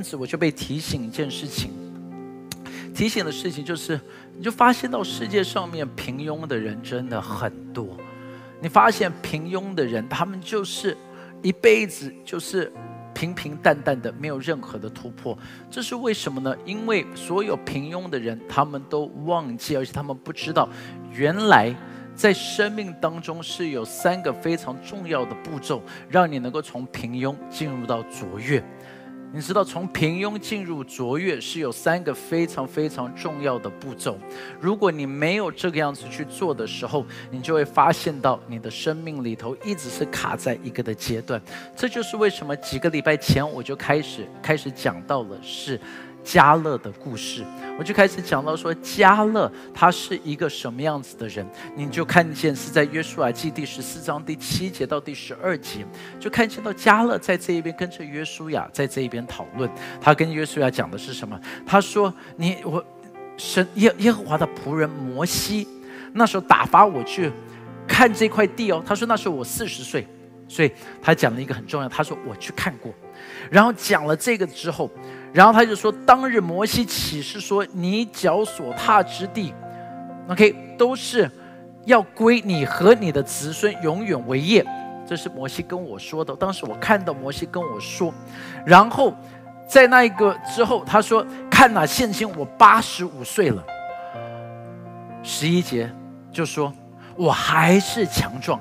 阵子我就被提醒一件事情，提醒的事情就是，你就发现到世界上面平庸的人真的很多。你发现平庸的人，他们就是一辈子就是平平淡淡的，没有任何的突破。这是为什么呢？因为所有平庸的人，他们都忘记，而且他们不知道，原来在生命当中是有三个非常重要的步骤，让你能够从平庸进入到卓越。你知道，从平庸进入卓越是有三个非常非常重要的步骤。如果你没有这个样子去做的时候，你就会发现到你的生命里头一直是卡在一个的阶段。这就是为什么几个礼拜前我就开始开始讲到了是。加勒的故事，我就开始讲到说，加勒他是一个什么样子的人，你就看见是在约书亚记第十四章第七节到第十二节，就看见到加勒在这一边跟着约书亚在这一边讨论，他跟约书亚讲的是什么？他说：“你我神耶耶和华的仆人摩西，那时候打发我去看这块地哦。他说那时候我四十岁，所以他讲了一个很重要，他说我去看过，然后讲了这个之后。”然后他就说：“当日摩西启示说，你脚所踏之地，OK，都是要归你和你的子孙永远为业。”这是摩西跟我说的。当时我看到摩西跟我说，然后在那一个之后，他说：“看呐，现今我八十五岁了。”十一节就说：“我还是强壮，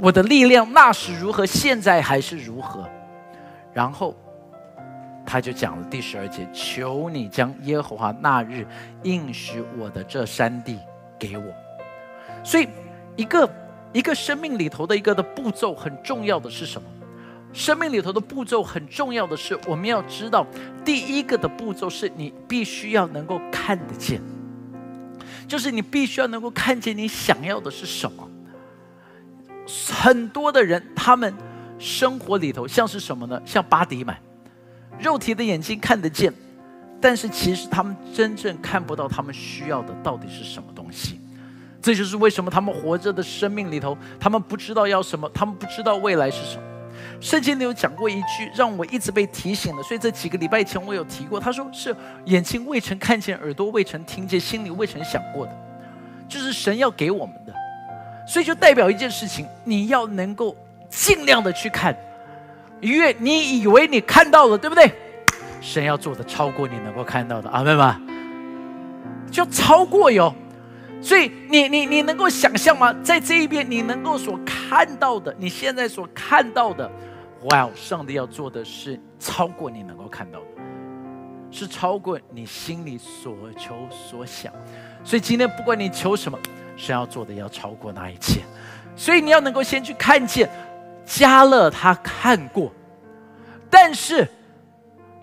我的力量那时如何，现在还是如何。”然后。他就讲了第十二节，求你将耶和华那日应许我的这山地给我。所以，一个一个生命里头的一个的步骤很重要的是什么？生命里头的步骤很重要的是，我们要知道第一个的步骤是你必须要能够看得见，就是你必须要能够看见你想要的是什么。很多的人他们生活里头像是什么呢？像巴迪买。肉体的眼睛看得见，但是其实他们真正看不到他们需要的到底是什么东西。这就是为什么他们活着的生命里头，他们不知道要什么，他们不知道未来是什么。圣经里有讲过一句让我一直被提醒的，所以这几个礼拜前我有提过。他说是眼睛未曾看见，耳朵未曾听见，心里未曾想过的，就是神要给我们的。所以就代表一件事情，你要能够尽量的去看。因为你以为你看到了，对不对？神要做的超过你能够看到的，阿妹们，就超过哟。所以你你你能够想象吗？在这一边，你能够所看到的，你现在所看到的，哇！上帝要做的是超过你能够看到的，是超过你心里所求所想。所以今天不管你求什么，神要做的要超过那一切。所以你要能够先去看见。加勒他看过，但是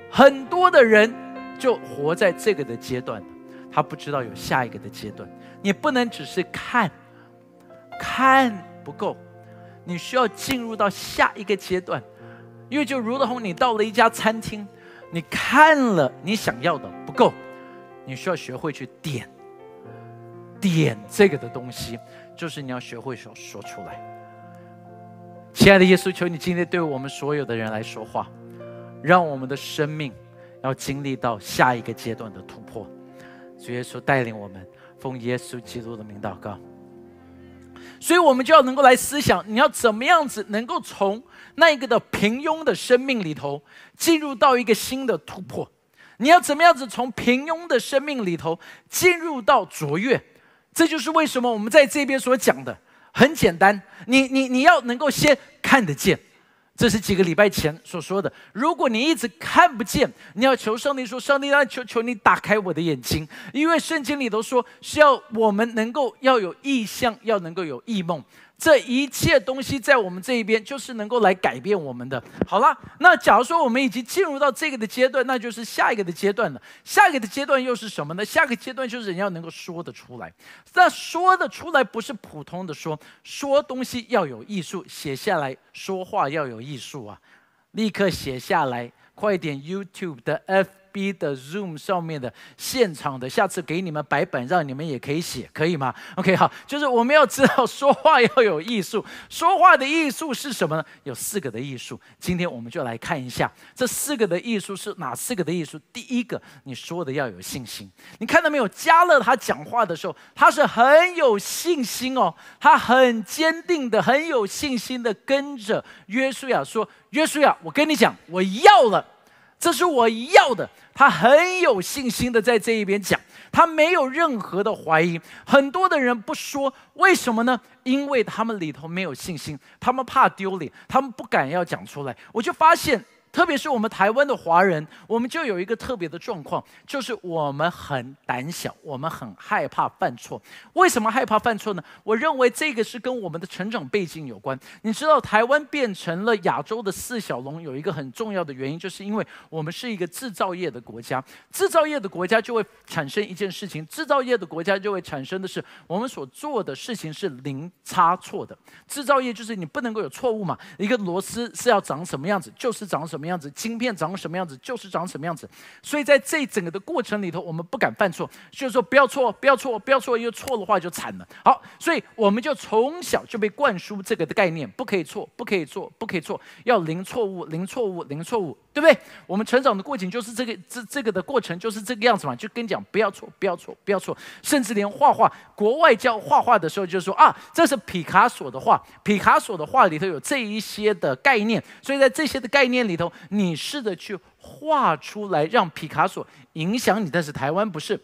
很多的人就活在这个的阶段，他不知道有下一个的阶段。你不能只是看，看不够，你需要进入到下一个阶段。因为就如同你到了一家餐厅，你看了你想要的不够，你需要学会去点，点这个的东西，就是你要学会说说出来。亲爱的耶稣，求你今天对我们所有的人来说话，让我们的生命要经历到下一个阶段的突破。主耶稣带领我们，奉耶稣基督的名祷告。所以，我们就要能够来思想，你要怎么样子能够从那一个的平庸的生命里头进入到一个新的突破？你要怎么样子从平庸的生命里头进入到卓越？这就是为什么我们在这边所讲的。很简单，你你你要能够先看得见，这是几个礼拜前所说的。如果你一直看不见，你要求上帝说：“上帝，让求求你打开我的眼睛。”因为圣经里头说需要我们能够要有意向，要能够有异梦。这一切东西在我们这一边，就是能够来改变我们的。好了，那假如说我们已经进入到这个的阶段，那就是下一个的阶段了。下一个的阶段又是什么呢？下个阶段就是人要能够说得出来。那说得出来不是普通的说，说东西要有艺术，写下来说话要有艺术啊！立刻写下来，快点 YouTube 的 F FB 的 Zoom 上面的现场的，下次给你们白本，让你们也可以写，可以吗？OK，好，就是我们要知道说话要有艺术，说话的艺术是什么呢？有四个的艺术，今天我们就来看一下这四个的艺术是哪四个的艺术。第一个，你说的要有信心，你看到没有？加勒他讲话的时候，他是很有信心哦，他很坚定的，很有信心的跟着约书亚说：“约书亚，我跟你讲，我要了。”这是我要的，他很有信心的在这一边讲，他没有任何的怀疑。很多的人不说，为什么呢？因为他们里头没有信心，他们怕丢脸，他们不敢要讲出来。我就发现。特别是我们台湾的华人，我们就有一个特别的状况，就是我们很胆小，我们很害怕犯错。为什么害怕犯错呢？我认为这个是跟我们的成长背景有关。你知道，台湾变成了亚洲的四小龙，有一个很重要的原因，就是因为我们是一个制造业的国家。制造业的国家就会产生一件事情，制造业的国家就会产生的是，我们所做的事情是零差错的。制造业就是你不能够有错误嘛，一个螺丝是要长什么样子，就是长什么。什么样子？晶片长什么样子，就是长什么样子。所以在这整个的过程里头，我们不敢犯错，就是说不要错，不要错，不要错，因为错的话就惨了。好，所以我们就从小就被灌输这个的概念：不可以错，不可以错，不可以错，要零错误，零错误，零错误，对不对？我们成长的过程就是这个，这这个的过程就是这个样子嘛。就跟你讲，不要错，不要错，不要错。甚至连画画，国外教画画的时候就说啊，这是皮卡索的画，皮卡索的画里头有这一些的概念。所以在这些的概念里头。你试着去画出来，让皮卡索影响你，但是台湾不是，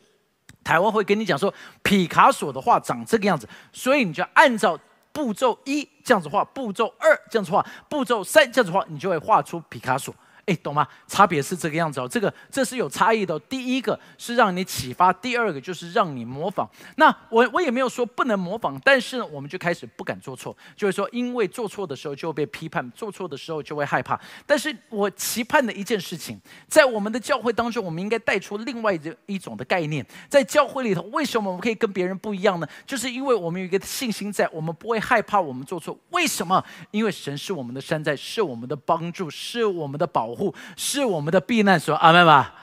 台湾会跟你讲说，皮卡索的画长这个样子，所以你就按照步骤一这样子画，步骤二这样子画，步骤三这样子画，你就会画出皮卡索。哎，懂吗？差别是这个样子哦，这个这是有差异的。第一个是让你启发，第二个就是让你模仿。那我我也没有说不能模仿，但是呢，我们就开始不敢做错，就是说，因为做错的时候就会被批判，做错的时候就会害怕。但是我期盼的一件事情，在我们的教会当中，我们应该带出另外一一种的概念。在教会里头，为什么我们可以跟别人不一样呢？就是因为我们有一个信心在，我们不会害怕我们做错。为什么？因为神是我们的山寨，是我们的帮助，是我们的保护。是我们的避难所，阿门吧。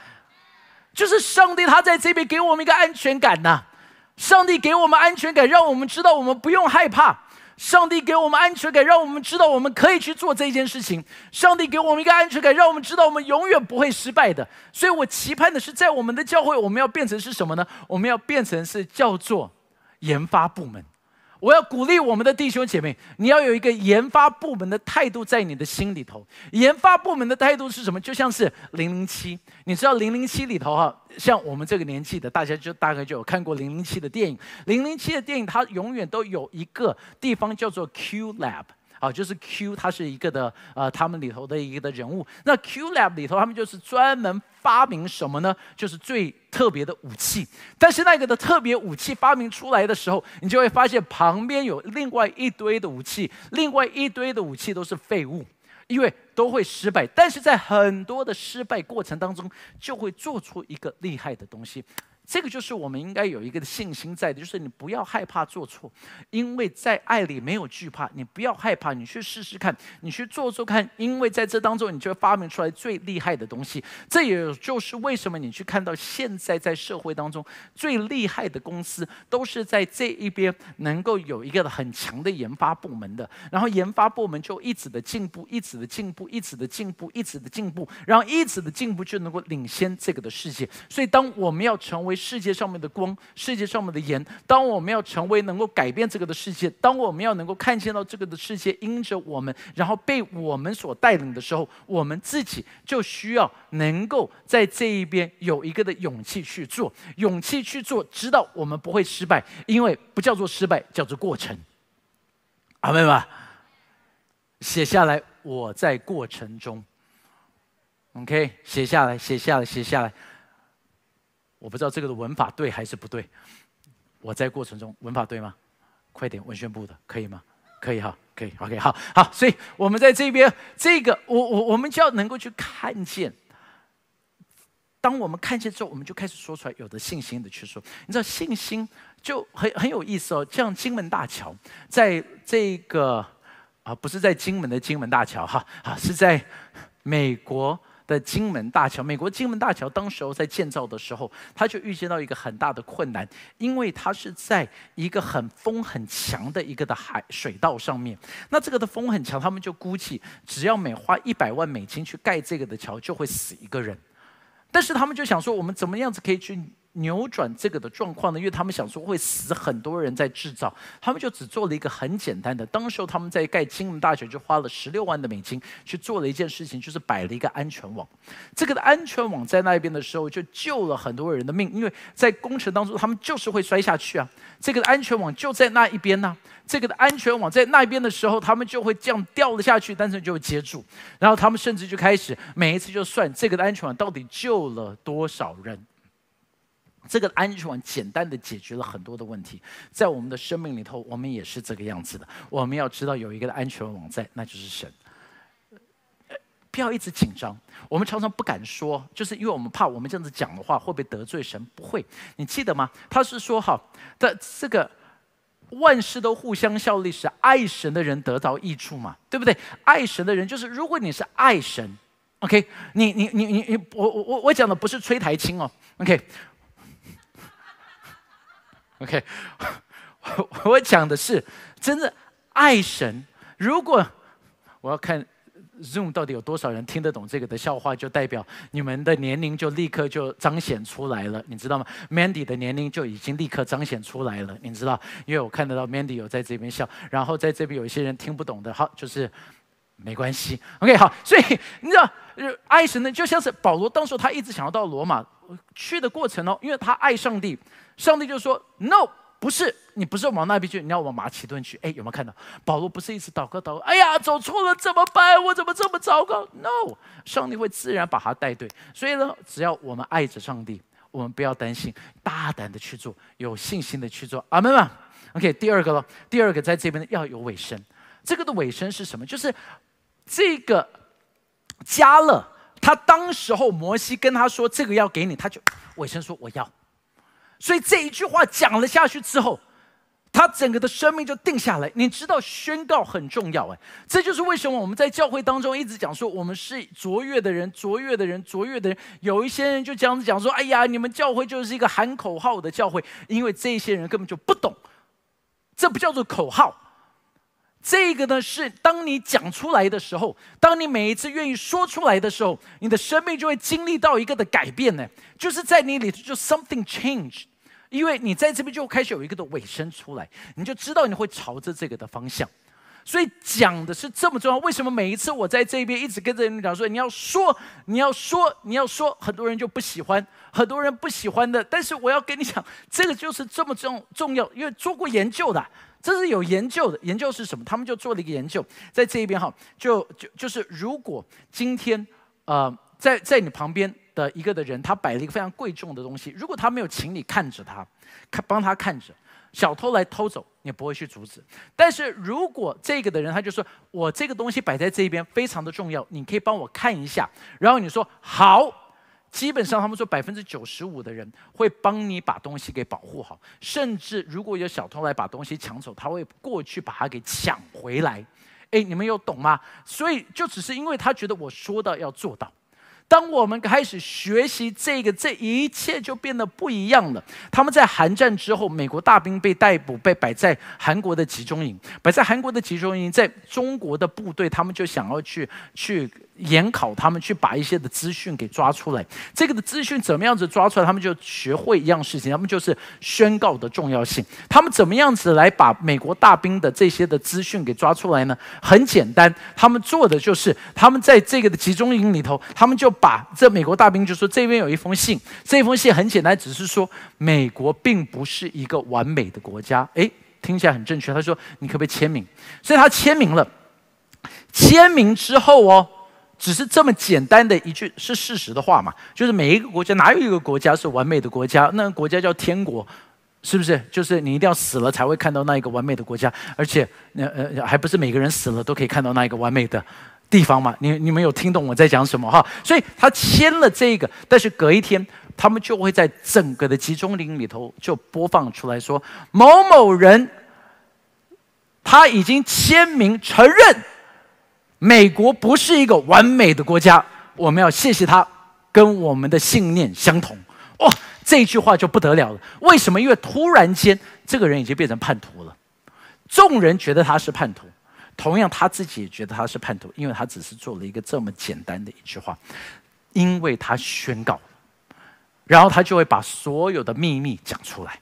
就是上帝，他在这边给我们一个安全感呐。上帝给我们安全感，让我们知道我们不用害怕。上帝给我们安全感，让我们知道我们可以去做这件事情。上帝给我们一个安全感，让我们知道我们永远不会失败的。所以我期盼的是，在我们的教会，我们要变成是什么呢？我们要变成是叫做研发部门。我要鼓励我们的弟兄姐妹，你要有一个研发部门的态度在你的心里头。研发部门的态度是什么？就像是零零七，你知道零零七里头哈，像我们这个年纪的，大家就大概就有看过零零七的电影。零零七的电影，它永远都有一个地方叫做 Q Lab。啊，就是 Q，它是一个的，呃，他们里头的一个的人物。那 Q Lab 里头，他们就是专门发明什么呢？就是最特别的武器。但是那个的特别武器发明出来的时候，你就会发现旁边有另外一堆的武器，另外一堆的武器都是废物，因为都会失败。但是在很多的失败过程当中，就会做出一个厉害的东西。这个就是我们应该有一个的信心在的，就是你不要害怕做错，因为在爱里没有惧怕。你不要害怕，你去试试看，你去做做看，因为在这当中，你就会发明出来最厉害的东西。这也就是为什么你去看到现在在社会当中最厉害的公司，都是在这一边能够有一个很强的研发部门的，然后研发部门就一直的进步，一直的进步，一直的进步，一直的进步，然后一直的进步就能够领先这个的世界。所以，当我们要成为世界上面的光，世界上面的盐。当我们要成为能够改变这个的世界，当我们要能够看见到这个的世界因着我们，然后被我们所带领的时候，我们自己就需要能够在这一边有一个的勇气去做，勇气去做，知道我们不会失败，因为不叫做失败，叫做过程。阿妹们，写下来，我在过程中。OK，写下来，写下来，写下来。我不知道这个的文法对还是不对，我在过程中文法对吗？快点，文宣部的可以吗？可以哈，可以，OK，好好，所以我们在这边，这个我我我们就要能够去看见。当我们看见之后，我们就开始说出来，有的信心的去说。你知道信心就很很有意思哦，像金门大桥，在这个啊，不是在金门的金门大桥哈啊，是在美国的金门大桥，美国金门大桥当时候在建造的时候，他就预见到一个很大的困难，因为它是在一个很风很强的一个的海水道上面。那这个的风很强，他们就估计只要每花一百万美金去盖这个的桥，就会死一个人。但是他们就想说，我们怎么样子可以去？扭转这个的状况呢？因为他们想说会死很多人在制造，他们就只做了一个很简单的。当时候他们在盖金门大桥，就花了十六万的美金去做了一件事情，就是摆了一个安全网。这个的安全网在那边的时候，就救了很多人的命。因为在工程当中，他们就是会摔下去啊。这个的安全网就在那一边呢。这个的安全网在那边的时候，他们就会这样掉了下去，但是就会接住。然后他们甚至就开始每一次就算这个的安全网到底救了多少人。这个安全网简单的解决了很多的问题，在我们的生命里头，我们也是这个样子的。我们要知道有一个安全网在，那就是神。不要一直紧张，我们常常不敢说，就是因为我们怕我们这样子讲的话会不会得罪神？不会，你记得吗？他是说哈的这个万事都互相效力，是爱神的人得到益处嘛，对不对？爱神的人就是如果你是爱神，OK，你你你你你，我我我我讲的不是吹台青哦，OK。OK，我 我讲的是真的爱神。如果我要看 Zoom 到底有多少人听得懂这个的笑话，就代表你们的年龄就立刻就彰显出来了，你知道吗？Mandy 的年龄就已经立刻彰显出来了，你知道？因为我看得到 Mandy 有在这边笑，然后在这边有一些人听不懂的，好，就是没关系。OK，好，所以你知道爱神呢，就像是保罗当时他一直想要到罗马去的过程哦，因为他爱上帝。上帝就说：“No，不是，你不是往那边去，你要往马其顿去。”哎，有没有看到保罗不是一直祷告祷告？哎呀，走错了怎么办？我怎么这么糟糕？No，上帝会自然把他带对。所以呢，只要我们爱着上帝，我们不要担心，大胆的去做，有信心的去做。阿门嘛。OK，第二个了，第二个在这边要有尾声。这个的尾声是什么？就是这个加勒，他当时候摩西跟他说这个要给你，他就尾声说我要。所以这一句话讲了下去之后，他整个的生命就定下来。你知道宣告很重要哎，这就是为什么我们在教会当中一直讲说我们是卓越的人，卓越的人，卓越的人。有一些人就这样子讲说：“哎呀，你们教会就是一个喊口号的教会。”因为这些人根本就不懂，这不叫做口号。这个呢，是当你讲出来的时候，当你每一次愿意说出来的时候，你的生命就会经历到一个的改变呢。就是在你里头就 something change，因为你在这边就开始有一个的尾声出来，你就知道你会朝着这个的方向。所以讲的是这么重要。为什么每一次我在这边一直跟着你讲说，你要说，你要说，你要说，很多人就不喜欢，很多人不喜欢的。但是我要跟你讲，这个就是这么重重要，因为做过研究的。这是有研究的，研究是什么？他们就做了一个研究，在这一边哈，就就就是如果今天呃，在在你旁边的一个的人，他摆了一个非常贵重的东西，如果他没有请你看着他，看帮他看着，小偷来偷走，你不会去阻止。但是如果这个的人他就说，我这个东西摆在这边非常的重要，你可以帮我看一下，然后你说好。基本上，他们说百分之九十五的人会帮你把东西给保护好，甚至如果有小偷来把东西抢走，他会过去把它给抢回来。哎，你们有懂吗？所以就只是因为他觉得我说到要做到。当我们开始学习这个，这一切就变得不一样了。他们在韩战之后，美国大兵被逮捕，被摆在韩国的集中营，摆在韩国的集中营，在中国的部队，他们就想要去去。研考他们去把一些的资讯给抓出来，这个的资讯怎么样子抓出来？他们就学会一样事情，他们就是宣告的重要性。他们怎么样子来把美国大兵的这些的资讯给抓出来呢？很简单，他们做的就是他们在这个的集中营里头，他们就把这美国大兵就说这边有一封信，这封信很简单，只是说美国并不是一个完美的国家。诶，听起来很正确。他说你可不可以签名？所以他签名了，签名之后哦。只是这么简单的一句是事实的话嘛？就是每一个国家哪有一个国家是完美的国家？那个国家叫天国，是不是？就是你一定要死了才会看到那一个完美的国家，而且呃呃还不是每个人死了都可以看到那一个完美的地方嘛？你你们有听懂我在讲什么哈？所以他签了这个，但是隔一天他们就会在整个的集中营里头就播放出来说某某人他已经签名承认。美国不是一个完美的国家，我们要谢谢他，跟我们的信念相同。哇，这句话就不得了了。为什么？因为突然间，这个人已经变成叛徒了。众人觉得他是叛徒，同样他自己也觉得他是叛徒，因为他只是做了一个这么简单的一句话，因为他宣告，然后他就会把所有的秘密讲出来。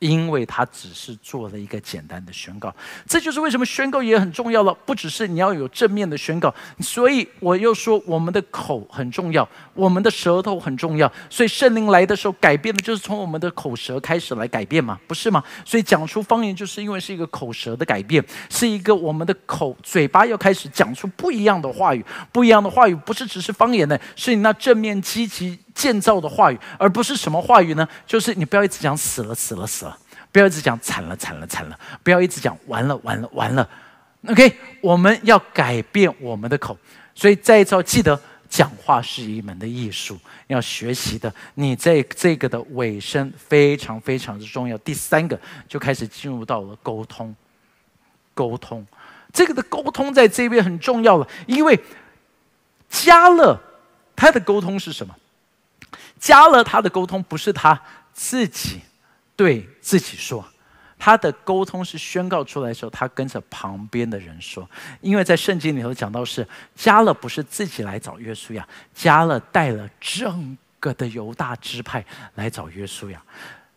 因为他只是做了一个简单的宣告，这就是为什么宣告也很重要了。不只是你要有正面的宣告，所以我又说我们的口很重要，我们的舌头很重要。所以圣灵来的时候，改变的就是从我们的口舌开始来改变嘛，不是吗？所以讲出方言，就是因为是一个口舌的改变，是一个我们的口嘴巴要开始讲出不一样的话语，不一样的话语不是只是方言的，是你那正面积极。建造的话语，而不是什么话语呢？就是你不要一直讲死了死了死了，不要一直讲惨了惨了惨了，不要一直讲完了完了完了。OK，我们要改变我们的口，所以再一次记得，讲话是一门的艺术，要学习的。你在这个的尾声非常非常之重要。第三个就开始进入到了沟通，沟通，这个的沟通在这边很重要了，因为加勒他的沟通是什么？加勒他的沟通不是他自己对自己说，他的沟通是宣告出来的时候，他跟着旁边的人说。因为在圣经里头讲到是加勒不是自己来找约书亚，加勒带了整个的犹大支派来找约书亚，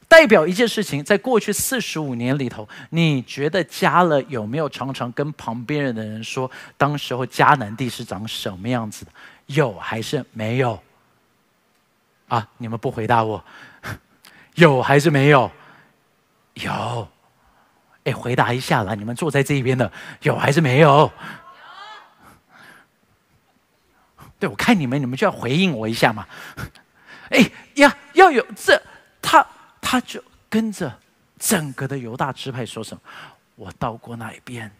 代表一件事情。在过去四十五年里头，你觉得加勒有没有常常跟旁边人的人说，当时候迦南地是长什么样子的？有还是没有？啊！你们不回答我，有还是没有？有，哎，回答一下啦！你们坐在这一边的，有还是没有？有。对，我看你们，你们就要回应我一下嘛！哎呀，要有这，他他就跟着整个的犹大支派说什么？我到过那一边，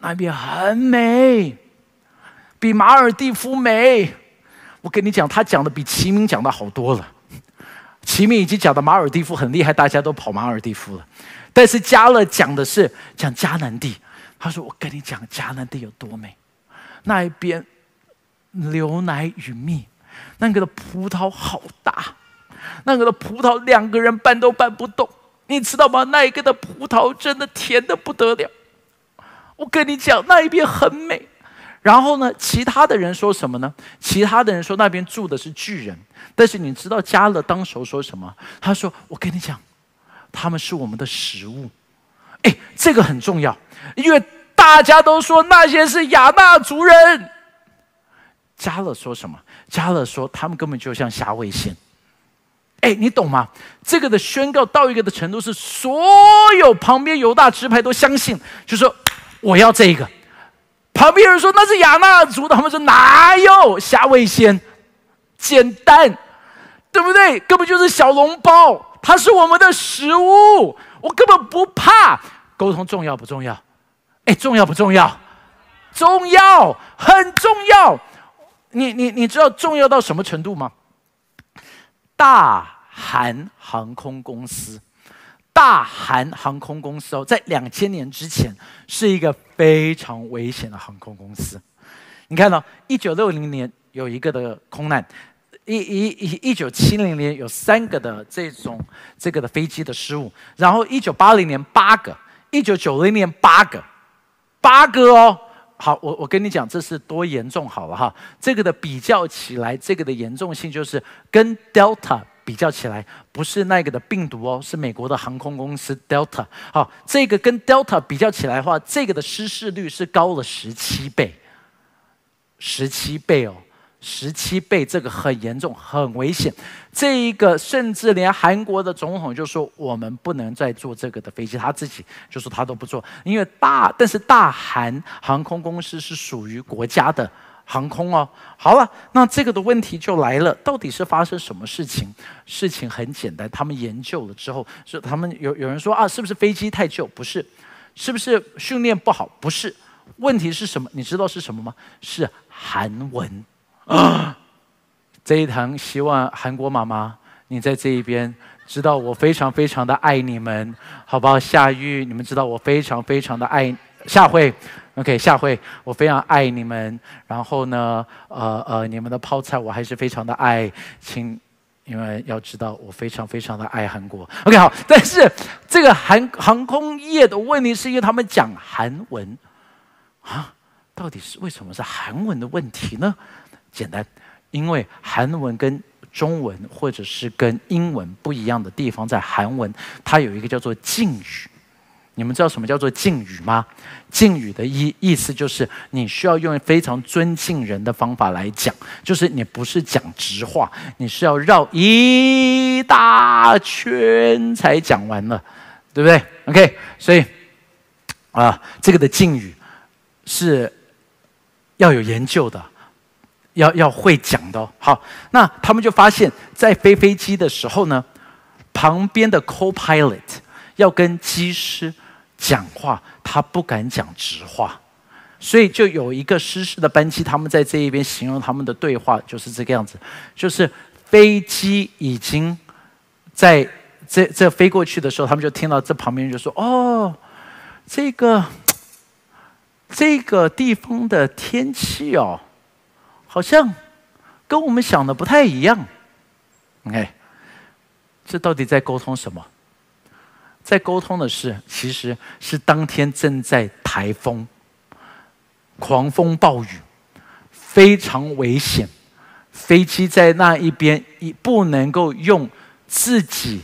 那边很美，比马尔蒂夫美。我跟你讲，他讲的比齐明讲的好多了。齐明已经讲的马尔蒂夫很厉害，大家都跑马尔蒂夫了。但是加勒讲的是讲迦南地。他说：“我跟你讲，迦南地有多美，那一边牛奶与蜜，那个的葡萄好大，那个的葡萄两个人搬都搬不动，你知道吗？那一个的葡萄真的甜的不得了。我跟你讲，那一边很美。”然后呢？其他的人说什么呢？其他的人说那边住的是巨人，但是你知道加勒当时说什么？他说：“我跟你讲，他们是我们的食物。”哎，这个很重要，因为大家都说那些是亚纳族人。加勒说什么？加勒说他们根本就像虾味线。哎，你懂吗？这个的宣告到一个的程度是，所有旁边犹大支派都相信，就说我要这一个。旁边人说那是亚纳族的，他们说哪有虾味鲜，简单，对不对？根本就是小笼包，它是我们的食物，我根本不怕。沟通重要不重要？哎，重要不重要？重要，很重要。你你你知道重要到什么？程度吗？大韩航空公司。大韩航空公司哦，在两千年之前是一个非常危险的航空公司。你看到一九六零年有一个的空难，一一一一九七零年有三个的这种这个的飞机的失误，然后一九八零年八个，一九九零年八个，八个哦。好，我我跟你讲，这是多严重好了哈。这个的比较起来，这个的严重性就是跟 Delta。比较起来，不是那个的病毒哦，是美国的航空公司 Delta。好，这个跟 Delta 比较起来的话，这个的失事率是高了十七倍，十七倍哦，十七倍，这个很严重，很危险。这一个甚至连韩国的总统就说，我们不能再坐这个的飞机，他自己就说他都不坐，因为大，但是大韩航空公司是属于国家的。航空哦，好了，那这个的问题就来了，到底是发生什么事情？事情很简单，他们研究了之后，是他们有有人说啊，是不是飞机太旧？不是，是不是训练不好？不是，问题是什么？你知道是什么吗？是韩文啊！这一堂希望韩国妈妈你在这一边知道我非常非常的爱你们，好不好？夏玉，你们知道我非常非常的爱下回，OK，下回我非常爱你们。然后呢，呃呃，你们的泡菜我还是非常的爱，请你们要知道我非常非常的爱韩国。OK，好，但是这个韩航空业的问题是因为他们讲韩文啊，到底是为什么是韩文的问题呢？简单，因为韩文跟中文或者是跟英文不一样的地方，在韩文它有一个叫做敬语。你们知道什么叫做敬语吗？敬语的意意思就是你需要用非常尊敬人的方法来讲，就是你不是讲直话，你是要绕一大圈才讲完了，对不对？OK，所以啊，这个的敬语是要有研究的。要要会讲的。好，那他们就发现，在飞飞机的时候呢，旁边的 co-pilot 要跟机师讲话，他不敢讲直话，所以就有一个失事的班机，他们在这一边形容他们的对话就是这个样子，就是飞机已经在这这飞过去的时候，他们就听到这旁边就说：“哦，这个这个地方的天气哦。”好像跟我们想的不太一样。OK，这到底在沟通什么？在沟通的是，其实是当天正在台风、狂风暴雨，非常危险。飞机在那一边，一不能够用自己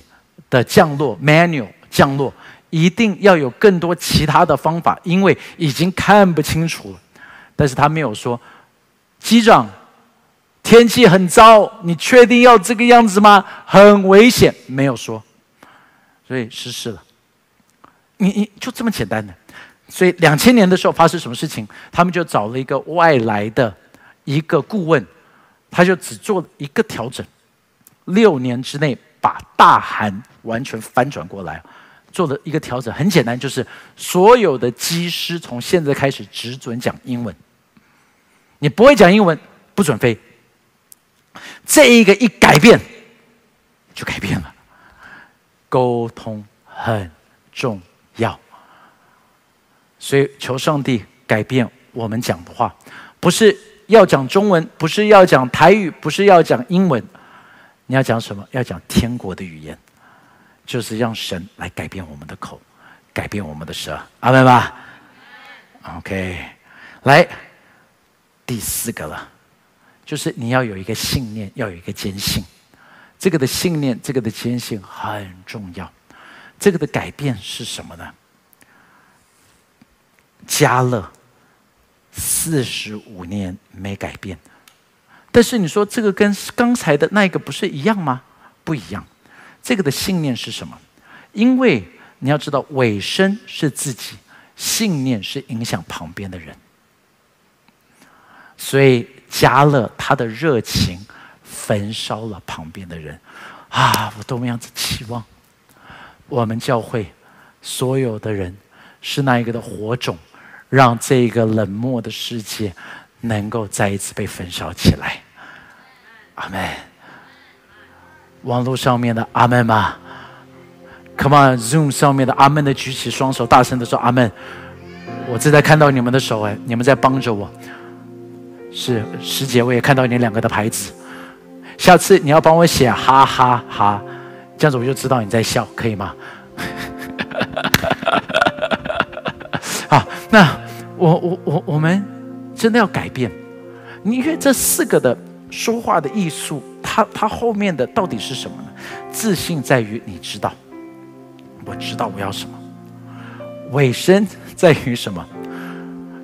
的降落 manual 降落，一定要有更多其他的方法，因为已经看不清楚了。但是他没有说。机长，天气很糟，你确定要这个样子吗？很危险，没有说，所以失事了。你你就这么简单的，所以两千年的时候发生什么事情？他们就找了一个外来的一个顾问，他就只做一个调整，六年之内把大韩完全翻转过来，做了一个调整，很简单，就是所有的机师从现在开始只准讲英文。你不会讲英文，不准飞。这一个一改变，就改变了。沟通很重要，所以求上帝改变我们讲的话，不是要讲中文，不是要讲台语，不是要讲英文，你要讲什么？要讲天国的语言，就是让神来改变我们的口，改变我们的舌。阿门吧。OK，来。第四个了，就是你要有一个信念，要有一个坚信。这个的信念，这个的坚信很重要。这个的改变是什么呢？加勒四十五年没改变，但是你说这个跟刚才的那个不是一样吗？不一样。这个的信念是什么？因为你要知道，尾声是自己，信念是影响旁边的人。所以加勒他的热情焚烧了旁边的人，啊！我多么样子期望我们教会所有的人是那一个的火种，让这个冷漠的世界能够再一次被焚烧起来。阿门。网络上面的阿门吗？Come on，Zoom 上面的阿门的举起双手，大声的说阿门。我正在看到你们的手，哎，你们在帮着我。是师姐，我也看到你两个的牌子。下次你要帮我写哈哈哈，这样子我就知道你在笑，可以吗？好，那我我我我们真的要改变。你看这四个的说话的艺术，它它后面的到底是什么呢？自信在于你知道，我知道我要什么。尾声在于什么？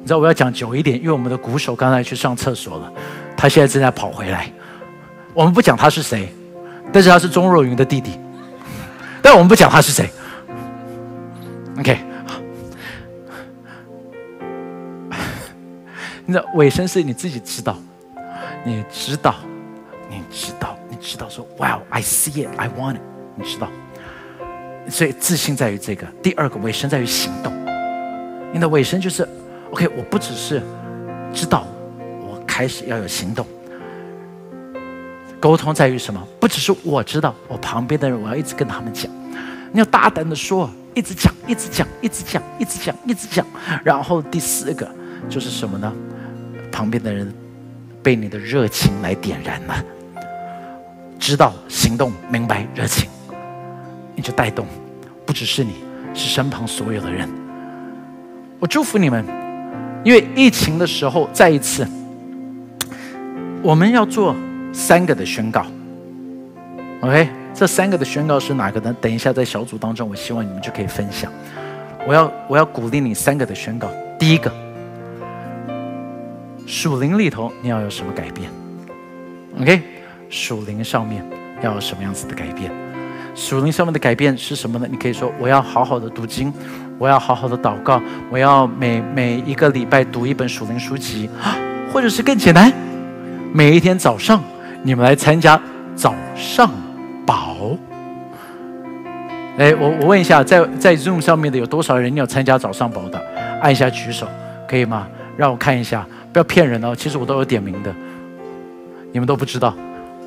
你知道我要讲久一点，因为我们的鼓手刚才去上厕所了，他现在正在跑回来。我们不讲他是谁，但是他是钟若云的弟弟。但我们不讲他是谁。OK，你的尾声是你自己知道，你知道，你知道，你知道说，Wow，I see it，I want it，你知道。所以自信在于这个。第二个尾声在于行动。你的尾声就是。OK，我不只是知道，我开始要有行动。沟通在于什么？不只是我知道，我旁边的人，我要一直跟他们讲。你要大胆的说，一直讲，一直讲，一直讲，一直讲，一直讲。然后第四个就是什么呢？旁边的人被你的热情来点燃了，知道行动，明白热情，你就带动，不只是你，是身旁所有的人。我祝福你们，因为疫情的时候，再一次，我们要做三个的宣告。OK，这三个的宣告是哪个呢？等一下在小组当中，我希望你们就可以分享。我要我要鼓励你三个的宣告。第一个，属灵里头你要有什么改变？OK，属灵上面要有什么样子的改变？属灵上面的改变是什么呢？你可以说我要好好的读经，我要好好的祷告，我要每每一个礼拜读一本属灵书籍，或者是更简单，每一天早上你们来参加早上。宝，哎，我我问一下，在在 Zoom 上面的有多少人要参加早上宝的？按一下举手，可以吗？让我看一下，不要骗人哦。其实我都有点名的，你们都不知道。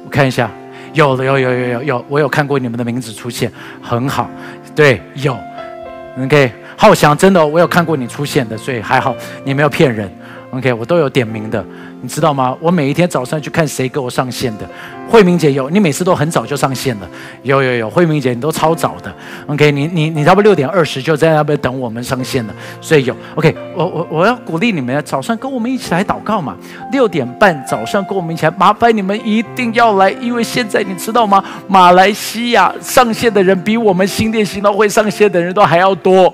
我看一下，有的，有有有有有，我有看过你们的名字出现，很好。对，有，OK。浩翔，真的，我有看过你出现的，所以还好，你没有骗人。OK，我都有点名的，你知道吗？我每一天早上去看谁给我上线的。慧明姐有，你每次都很早就上线了。有有有，慧明姐你都超早的。OK，你你你差不多六点二十就在那边等我们上线了，所以有。OK，我我我要鼓励你们早上跟我们一起来祷告嘛。六点半早上跟我们一起来，麻烦你们一定要来，因为现在你知道吗？马来西亚上线的人比我们新店行道会上线的人都还要多。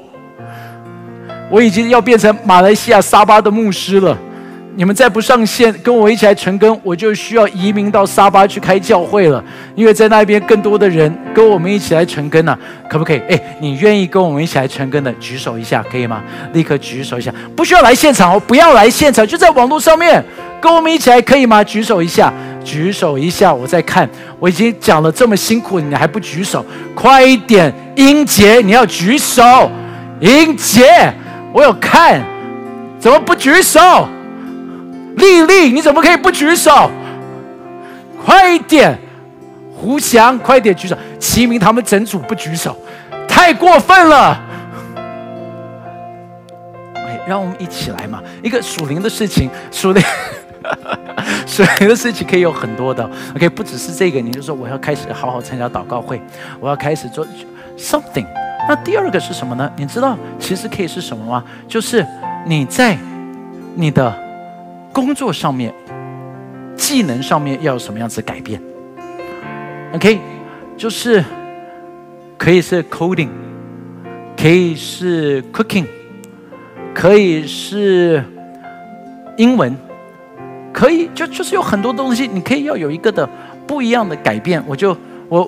我已经要变成马来西亚沙巴的牧师了，你们再不上线跟我一起来成根，我就需要移民到沙巴去开教会了。因为在那边更多的人跟我们一起来成根呢，可不可以？哎，你愿意跟我们一起来成根的，举手一下，可以吗？立刻举手一下，不需要来现场哦，不要来现场，就在网络上面跟我们一起来，可以吗？举手一下，举手一下，我在看。我已经讲了这么辛苦，你还不举手？快一点，英杰，你要举手，英杰。我有看，怎么不举手？丽丽，你怎么可以不举手？快一点，胡翔，快点举手！齐明他们整组不举手，太过分了。哎，让我们一起来嘛！一个属灵的事情，属灵，属灵的事情可以有很多的。OK，不只是这个，你就说我要开始好好参加祷告会，我要开始做 something。那第二个是什么呢？你知道其实可以是什么吗？就是你在你的工作上面、技能上面要有什么样子改变？OK，就是可以是 coding，可以是 cooking，可以是英文，可以就就是有很多东西，你可以要有一个的不一样的改变。我就我。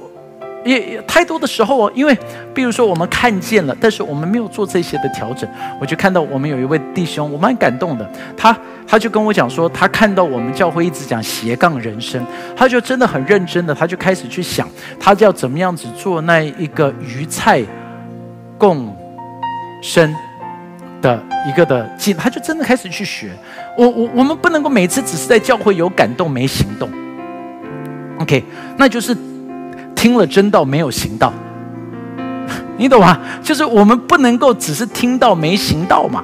也太多的时候，因为比如说我们看见了，但是我们没有做这些的调整。我就看到我们有一位弟兄，我蛮感动的。他他就跟我讲说，他看到我们教会一直讲斜杠人生，他就真的很认真的，他就开始去想，他要怎么样子做那一个鱼菜共生的一个的技，他就真的开始去学。我我我们不能够每次只是在教会有感动没行动。OK，那就是。听了真道没有行道，你懂吗？就是我们不能够只是听到没行道嘛。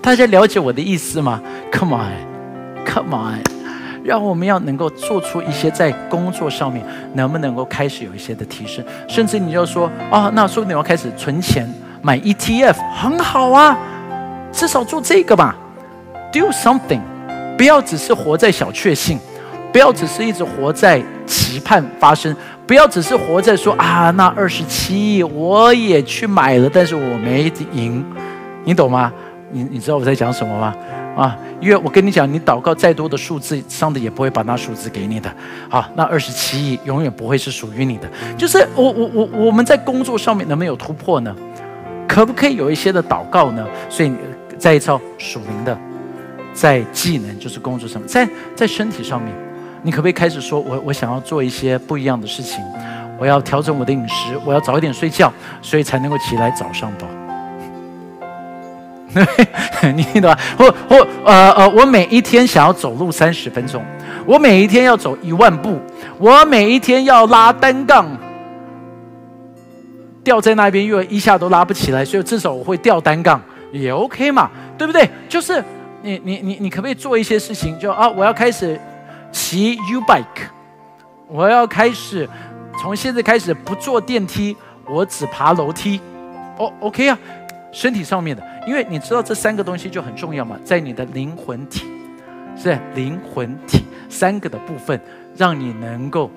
大家了解我的意思吗？Come on，Come on，让我们要能够做出一些在工作上面能不能够开始有一些的提升，甚至你就说啊，那说不定我要开始存钱买 ETF，很好啊，至少做这个吧，Do something，不要只是活在小确幸，不要只是一直活在期盼发生。不要只是活在说啊，那二十七亿我也去买了，但是我没赢，你懂吗？你你知道我在讲什么吗？啊，因为我跟你讲，你祷告再多的数字，上帝也不会把那数字给你的。好，那二十七亿永远不会是属于你的。就是我我我我们在工作上面能不能有突破呢？可不可以有一些的祷告呢？所以在一招属灵的，在技能就是工作上，在在身体上面。你可不可以开始说，我我想要做一些不一样的事情，我要调整我的饮食，我要早一点睡觉，所以才能够起来早上跑。你懂吧？或或呃呃，我每一天想要走路三十分钟，我每一天要走一万步，我每一天要拉单杠。吊在那边，因为一下都拉不起来，所以至少我会吊单杠，也 OK 嘛，对不对？就是你你你你可不可以做一些事情？就啊，我要开始骑 U bike，我要开始从现在开始不坐电梯，我只爬楼梯。哦，OK 啊，身体上面的，因为你知道这三个东西就很重要嘛，在你的灵魂体，是灵魂体三个的部分，让你能够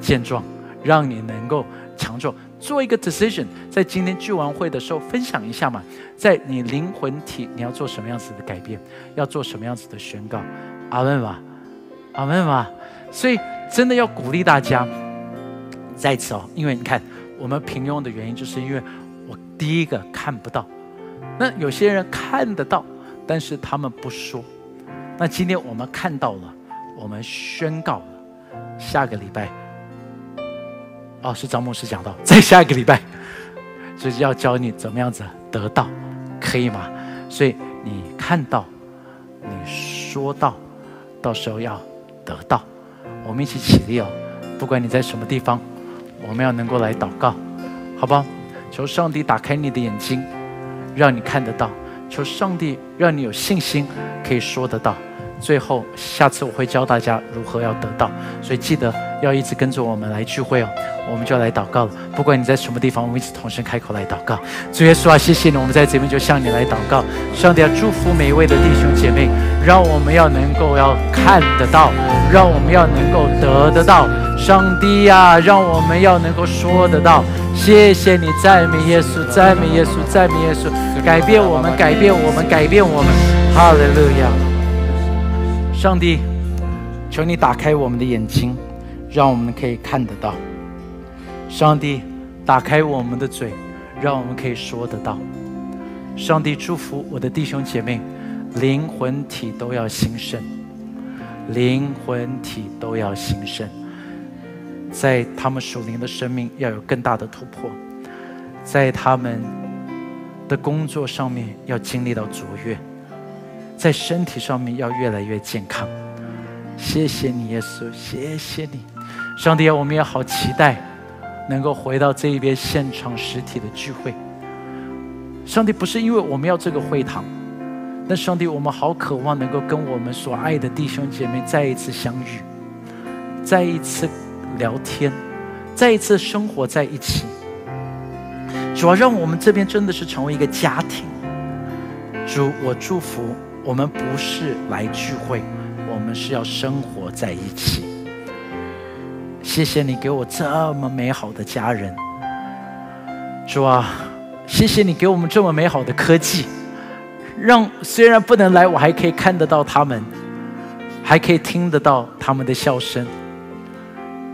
健壮，让你能够强壮。做一个 decision，在今天聚完会的时候分享一下嘛，在你灵魂体你要做什么样子的改变，要做什么样子的宣告，阿门吧，阿门吧。所以真的要鼓励大家，在此哦，因为你看我们平庸的原因，就是因为我。第一个看不到，那有些人看得到，但是他们不说。那今天我们看到了，我们宣告了。下个礼拜，哦，是张牧师讲到，在下一个礼拜，就是要教你怎么样子得到，可以吗？所以你看到，你说到，到时候要得到。我们一起起立哦，不管你在什么地方，我们要能够来祷告，好吧？求上帝打开你的眼睛，让你看得到；求上帝让你有信心，可以说得到。最后，下次我会教大家如何要得到，所以记得要一直跟着我们来聚会哦。我们就来祷告了。不管你在什么地方，我们一起同声开口来祷告。主耶稣啊，谢谢你，我们在这边就向你来祷告。上帝要祝福每一位的弟兄姐妹，让我们要能够要看得到，让我们要能够得得到。上帝呀，让我们要能够说得到。谢谢你，赞美耶稣，赞美耶稣，赞美耶稣，改变我们，改变我们，改变我们。哈利路亚。上帝，求你打开我们的眼睛，让我们可以看得到。上帝，打开我们的嘴，让我们可以说得到。上帝祝福我的弟兄姐妹，灵魂体都要兴盛，灵魂体都要兴盛，在他们属灵的生命要有更大的突破，在他们的工作上面要经历到卓越。在身体上面要越来越健康，谢谢你，耶稣，谢谢你，上帝啊，我们也好期待能够回到这一边现场实体的聚会。上帝不是因为我们要这个会堂，但上帝，我们好渴望能够跟我们所爱的弟兄姐妹再一次相遇，再一次聊天，再一次生活在一起。主要让我们这边真的是成为一个家庭。主，我祝福。我们不是来聚会，我们是要生活在一起。谢谢你给我这么美好的家人，主啊，谢谢你给我们这么美好的科技，让虽然不能来，我还可以看得到他们，还可以听得到他们的笑声。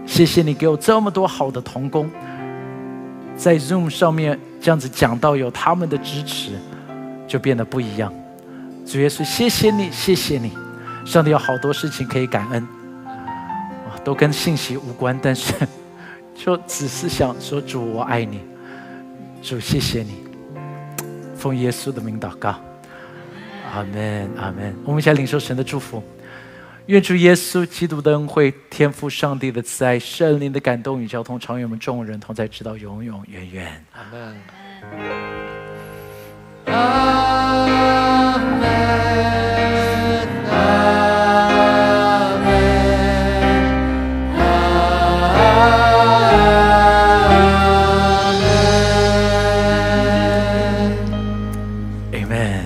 谢谢你给我这么多好的童工，在 Zoom 上面这样子讲到，有他们的支持，就变得不一样。主耶稣，谢谢你，谢谢你，上帝有好多事情可以感恩，啊，都跟信息无关，但是 就只是想说，主我爱你，主谢谢你，奉耶稣的名祷告，阿门，阿门。我们一起来领受神的祝福，愿主耶稣基督的恩惠、天父上帝的慈爱、圣灵的感动与交通，常与我们众人同在，直到永永远远，阿门。Amen，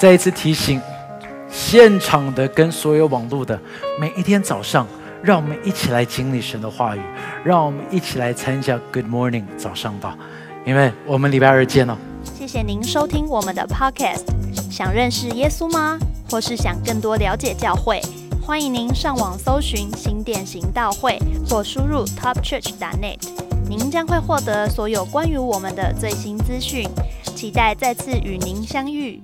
再一次提醒，现场的跟所有网络的，每一天早上，让我们一起来经历神的话语，让我们一起来参加 Good Morning 早上吧，因为我们礼拜二见哦。谢谢您收听我们的 Podcast。想认识耶稣吗？或是想更多了解教会？欢迎您上网搜寻新店行道会，或输入 topchurch.net，您将会获得所有关于我们的最新资讯。期待再次与您相遇。